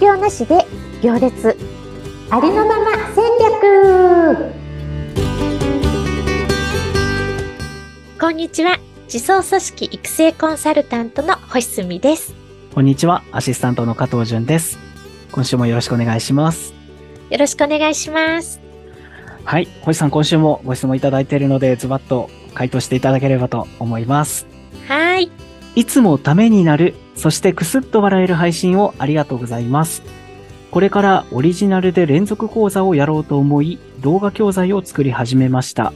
業なしで行列。ありのまま戦略。こんにちは。自走組織育成コンサルタントの星澄です。こんにちは。アシスタントの加藤淳です。今週もよろしくお願いします。よろしくお願いします。はい。星さん今週もご質問いただいているのでズバッと回答していただければと思います。はいいつもためになるそしてくすっと笑える配信をありがとうございますこれからオリジナルで連続講座をやろうと思い、動画教材を作り始めました。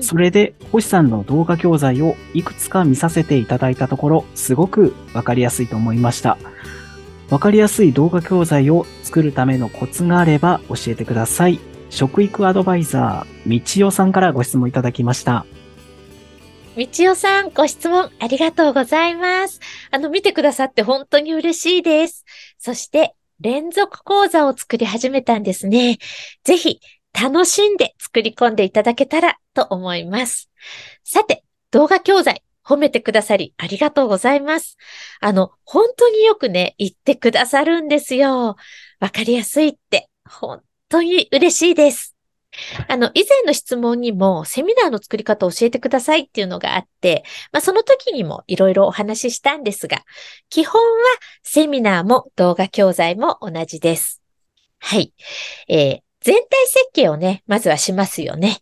それで、星さんの動画教材をいくつか見させていただいたところ、すごくわかりやすいと思いました。わかりやすい動画教材を作るためのコツがあれば教えてください。食育アドバイザー、みちおさんからご質問いただきました。みちおさん、ご質問ありがとうございます。あの、見てくださって本当に嬉しいです。そして、連続講座を作り始めたんですね。ぜひ楽しんで作り込んでいただけたらと思います。さて、動画教材褒めてくださりありがとうございます。あの、本当によくね、言ってくださるんですよ。わかりやすいって、本当に嬉しいです。あの、以前の質問にもセミナーの作り方を教えてくださいっていうのがあって、まあその時にもいろいろお話ししたんですが、基本はセミナーも動画教材も同じです。はい。えー、全体設計をね、まずはしますよね。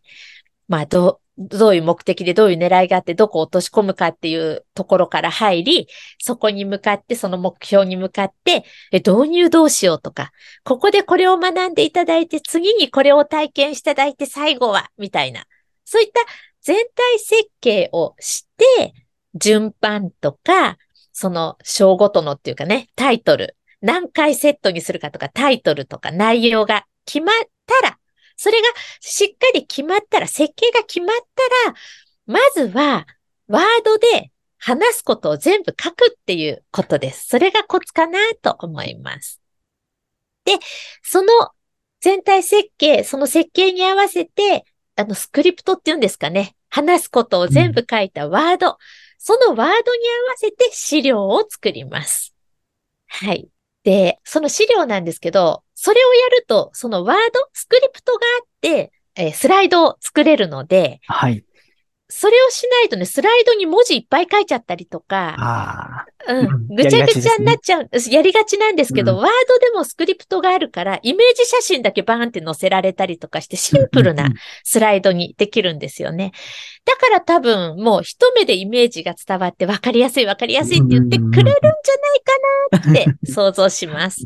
まあ、ど、どういう目的でどういう狙いがあってどこを落とし込むかっていうところから入り、そこに向かって、その目標に向かって、え導入どうしようとか、ここでこれを学んでいただいて、次にこれを体験していただいて、最後は、みたいな。そういった全体設計をして、順番とか、その章ごとのっていうかね、タイトル、何回セットにするかとか、タイトルとか内容が決まったら、それがしっかり決まったら、設計が決まったら、まずは、ワードで話すことを全部書くっていうことです。それがコツかなと思います。で、その全体設計、その設計に合わせて、あの、スクリプトっていうんですかね。話すことを全部書いたワード。うん、そのワードに合わせて資料を作ります。はい。で、その資料なんですけど、それをやると、そのワード、スクリプトがあって、えー、スライドを作れるので、はい。それをしないとね、スライドに文字いっぱい書いちゃったりとか、あうん、ぐちゃぐちゃになっちゃう、やりがちなんですけど、うん、ワードでもスクリプトがあるから、イメージ写真だけバーンって載せられたりとかして、シンプルなスライドにできるんですよね。だから多分、もう一目でイメージが伝わって分かりやすい分かりやすいって言ってくれるんじゃないかなって想像します。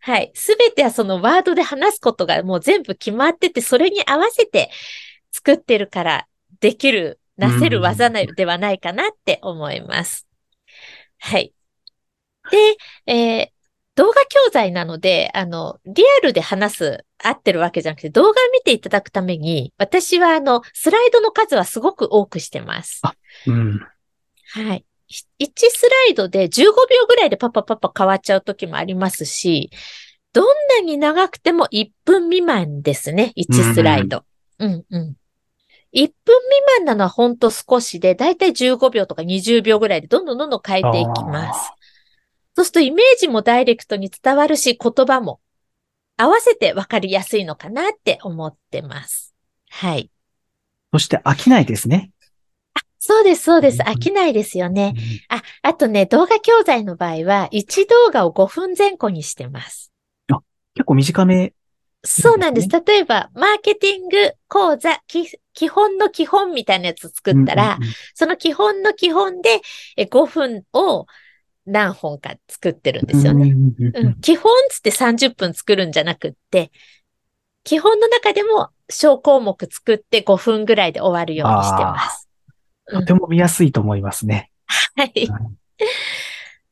はい。すべてはそのワードで話すことがもう全部決まってて、それに合わせて作ってるからできるなせる技ではないかなって思います。はい。で、えー、動画教材なので、あの、リアルで話す、合ってるわけじゃなくて、動画を見ていただくために、私はあの、スライドの数はすごく多くしてます。あ、うん。はい。1スライドで15秒ぐらいでパパパパ変わっちゃう時もありますし、どんなに長くても1分未満ですね、1スライド。うん、うん、うん。1分未満なのはほんと少しで、だいたい15秒とか20秒ぐらいでどんどんどんどん変えていきます。そうするとイメージもダイレクトに伝わるし、言葉も合わせてわかりやすいのかなって思ってます。はい。そして飽きないですね。あ、そうです、そうです。飽きないですよね。あ、あとね、動画教材の場合は、1動画を5分前後にしてます。あ、結構短めそうなんです。例えば、マーケティング講座、基本の基本みたいなやつ作ったら、うんうんうん、その基本の基本で5分を何本か作ってるんですよね。うん、基本つって30分作るんじゃなくって、基本の中でも小項目作って5分ぐらいで終わるようにしてます。とても見やすいと思いますね。はい。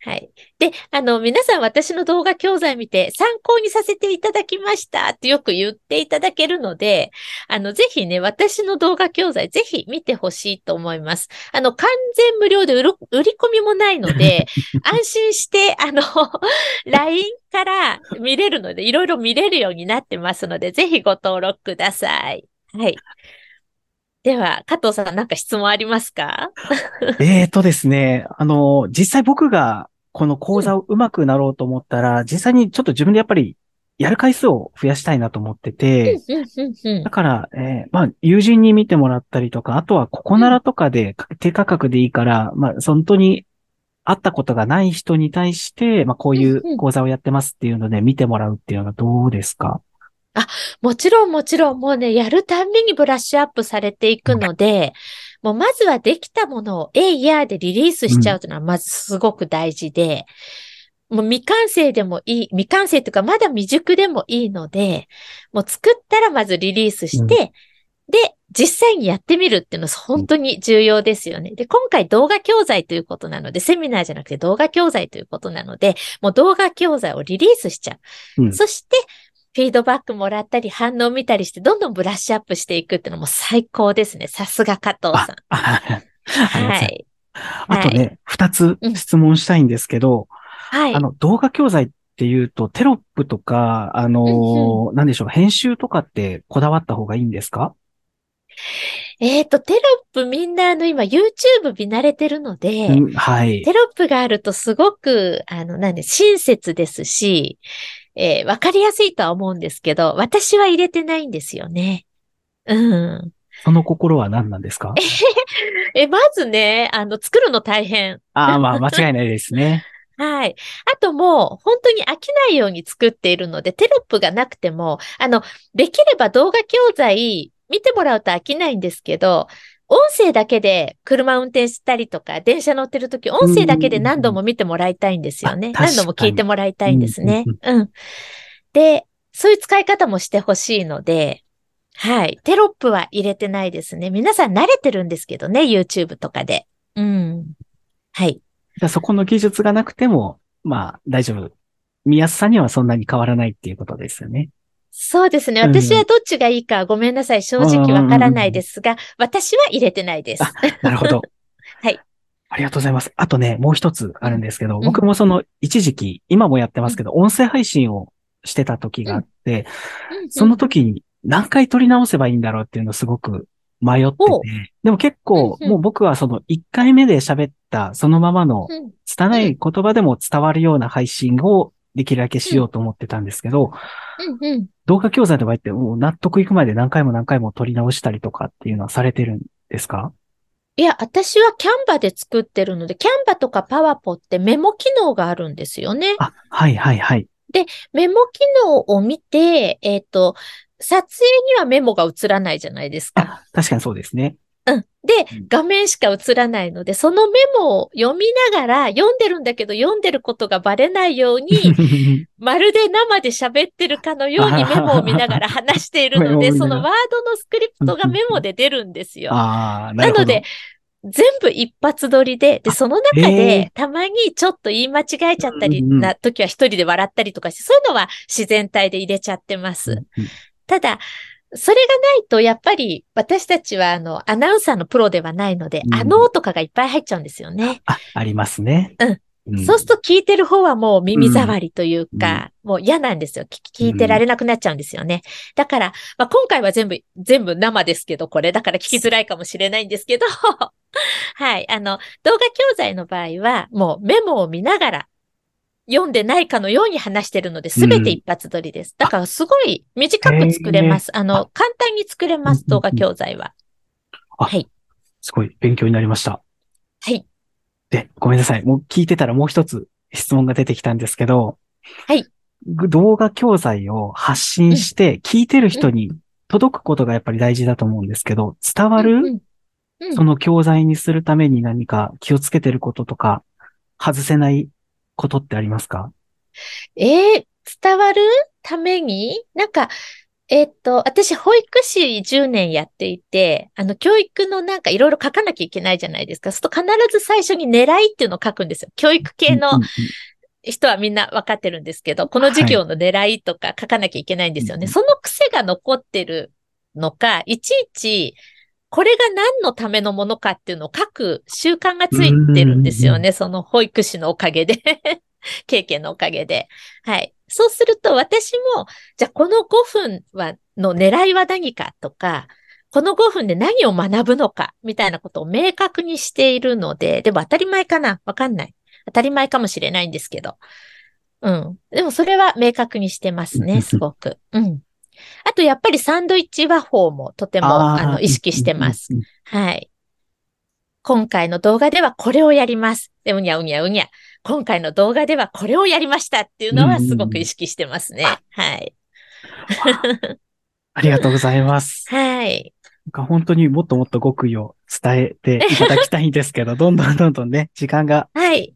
はい。で、あの、皆さん私の動画教材見て参考にさせていただきましたってよく言っていただけるので、あの、ぜひね、私の動画教材ぜひ見てほしいと思います。あの、完全無料で売り込みもないので、安心して、あの、LINE から見れるので、いろいろ見れるようになってますので、ぜひご登録ください。はい。では、加藤さん、なんか質問ありますか？えーとですね、あの、実際僕がこの講座を上手くなろうと思ったら、実際にちょっと自分でやっぱりやる回数を増やしたいなと思ってて、うんうんうんだから、えーまあ、友人に見てもらったりとか、あとはココナラとかで低価格でいいから、まあ、本当に会ったことがない人に対して、まあ、こういうんうん。う講座をやってますっていうので見てもらうっていうのはどうですか？もちろんもちろんもうね、やるたんびにブラッシュアップされていくので、もうまずはできたものをえいやーでリリースしちゃうというのはまずすごく大事で、もう未完成でもいい、未完成というかまだ未熟でもいいので、もう作ったらまずリリースして、で、実際にやってみるっていうのは本当に重要ですよね。で、今回動画教材ということなので、セミナーじゃなくて動画教材ということなので、もう動画教材をリリースしちゃう。うんそして、フィードバックもらったり、反応を見たりして、どんどんブラッシュアップしていくっていうのも最高ですね。さすが加藤さん。はい。あとね、二つうん質問したいんですけど、はいあ。の、動画教材っていうと、テロップとか、あのーうんなんでしょう、編集とかってこだわった方がいいんですか？えっ、と、テロップみんなあの今 YouTube 見慣れてるので、うんはい。テロップがあるとすごく、あの、なんで、親切ですし、えーわかりやすいとは思うんですけど、私は入れてないんですよね。うん。その心は何なんですか？え、まずね、あの、作るの大変。ああ、まあ、間違いないですね。はい。あともう、本当に飽きないように作っているので、テロップがなくても、あの、できれば動画教材見てもらうと飽きないんですけど、音声だけで車運転したりとか、電車乗ってるとき、音声だけで何度も見てもらいたいんですよね。何度も聞いてもらいたいんですねうん。で、そういう使い方もしてほしいので、はい。テロップは入れてないですね。皆さん慣れてるんですけどね、YouTube とかで。うん。はい。じゃあそこの技術がなくても、まあ、大丈夫。見やすさにはそんなに変わらないっていうことですよね。そうですね。うん私はどっちがいいかごめんなさい。正直わからないですが、私は入れてないです。あなるほど。はい。ありがとうございます。あとね、もう一つあるんですけど、ん僕もその一時期、今もやってますけど、音声配信をしてた時があって、その時に何回撮り直せばいいんだろうっていうのをすごく迷ってて、でも結構、もう僕はその1回目で喋ったそのままのうん、拙い言葉でも伝わるような配信をできるだけしようと思ってたんですけど、うん、うん。動画教材の場合ってもう納得いくまで何回も何回も撮り直したりとかっていうのはされてるんですか？いや、私はキャンバで作ってるので、キャンバとかパワポってメモ機能があるんですよね。あ、はいはいはい。メモ機能を見て、えっ、と、撮影にはメモが映らないじゃないですか。あ、確かにそうですね。うん。でうん、画面しか映らないので、そのメモを読みながら、読んでるんだけど、読んでることがバレないように、まるで生で喋ってるかのようにメモを見ながら話しているので、そのワードのスクリプトがメモで出るんですよ。なので、全部一発撮りで、で、あその中へで、たまにちょっと言い間違えちゃったりな時は一人で笑ったりとかして、そういうのは自然体で入れちゃってます。ただ、それがないと、やっぱり私たちはあの、アナウンサーのプロではないので、うんあのーとかがいっぱい入っちゃうんですよね。あ、ありますね。うんんそうすると聞いてる方はもう耳障りというか、もう嫌なんですよ。聞聞いてられなくなっちゃうんですよね。だから、まあ、今回は全部、全部生ですけど、これ、だから聞きづらいかもしれないんですけど、はい、あの、動画教材の場合は、もうメモを見ながら、読んでないかのように話してるので、すべて一発撮りです。だから、すごい短く作れます。あの、簡単に作れます、動画教材は。あはい。すごい勉強になりました。はい。で、ごめんなさい。もう聞いてたらもう一つ質問が出てきたんですけど、はい。動画教材を発信して、聞いてる人に届くことがやっぱり大事だと思うんですけど、伝わる、その教材にするために何か気をつけてることとか、外せないことってありますか？えー伝わるために？なんか、えっと、私、保育士10年やっていて、あの、教育のなんかいろいろ書かなきゃいけないじゃないですか。そうすると必ず最初に狙いっていうのを書くんですよ。教育系の人はみんなわかってるんですけど、この授業の狙いとか書かなきゃいけないんですよね。うんその癖が残ってるのか、いちいち、これが何のためのものかっていうのを書く習慣がついてるんですよね。その保育士のおかげで。経験のおかげで。はい。そうすると私も、じゃあこの5分は、の狙いは何かとか、この5分で何を学ぶのか、みたいなことを明確にしているので、でも当たり前かな？わかんない。当たり前かもしれないんですけど。うん。でもそれは明確にしてますね、すごく。うん。あと、やっぱりサンドイッチ和法もとても、あの、意識してます。はい。今回の動画ではこれをやります。で、うにゃうにゃうにゃ。今回の動画ではこれをやりましたっていうのはすごく意識してますね。はい。ありがとうございます。はい。なんか本当にもっともっと極意を伝えていただきたいんですけど、どんどんどんどんね、時間がはい。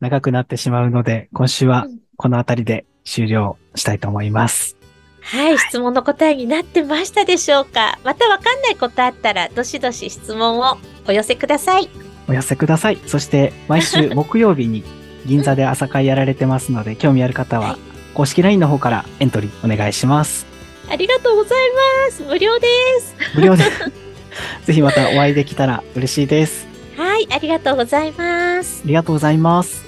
長くなってしまうので、今週はこのあたりで終了したいと思います。はい。質問の答えになってましたでしょうか？またわかんないことあったら、どしどし質問をお寄せください。お寄せください。そして、毎週 木曜日に銀座で朝会やられてますので、興味ある方は、はい公式 LINE の方からエントリーお願いします。ありがとうございます。無料です。無料で、ぜひまたお会いできたら嬉しいです。はい。ありがとうございます。ありがとうございます。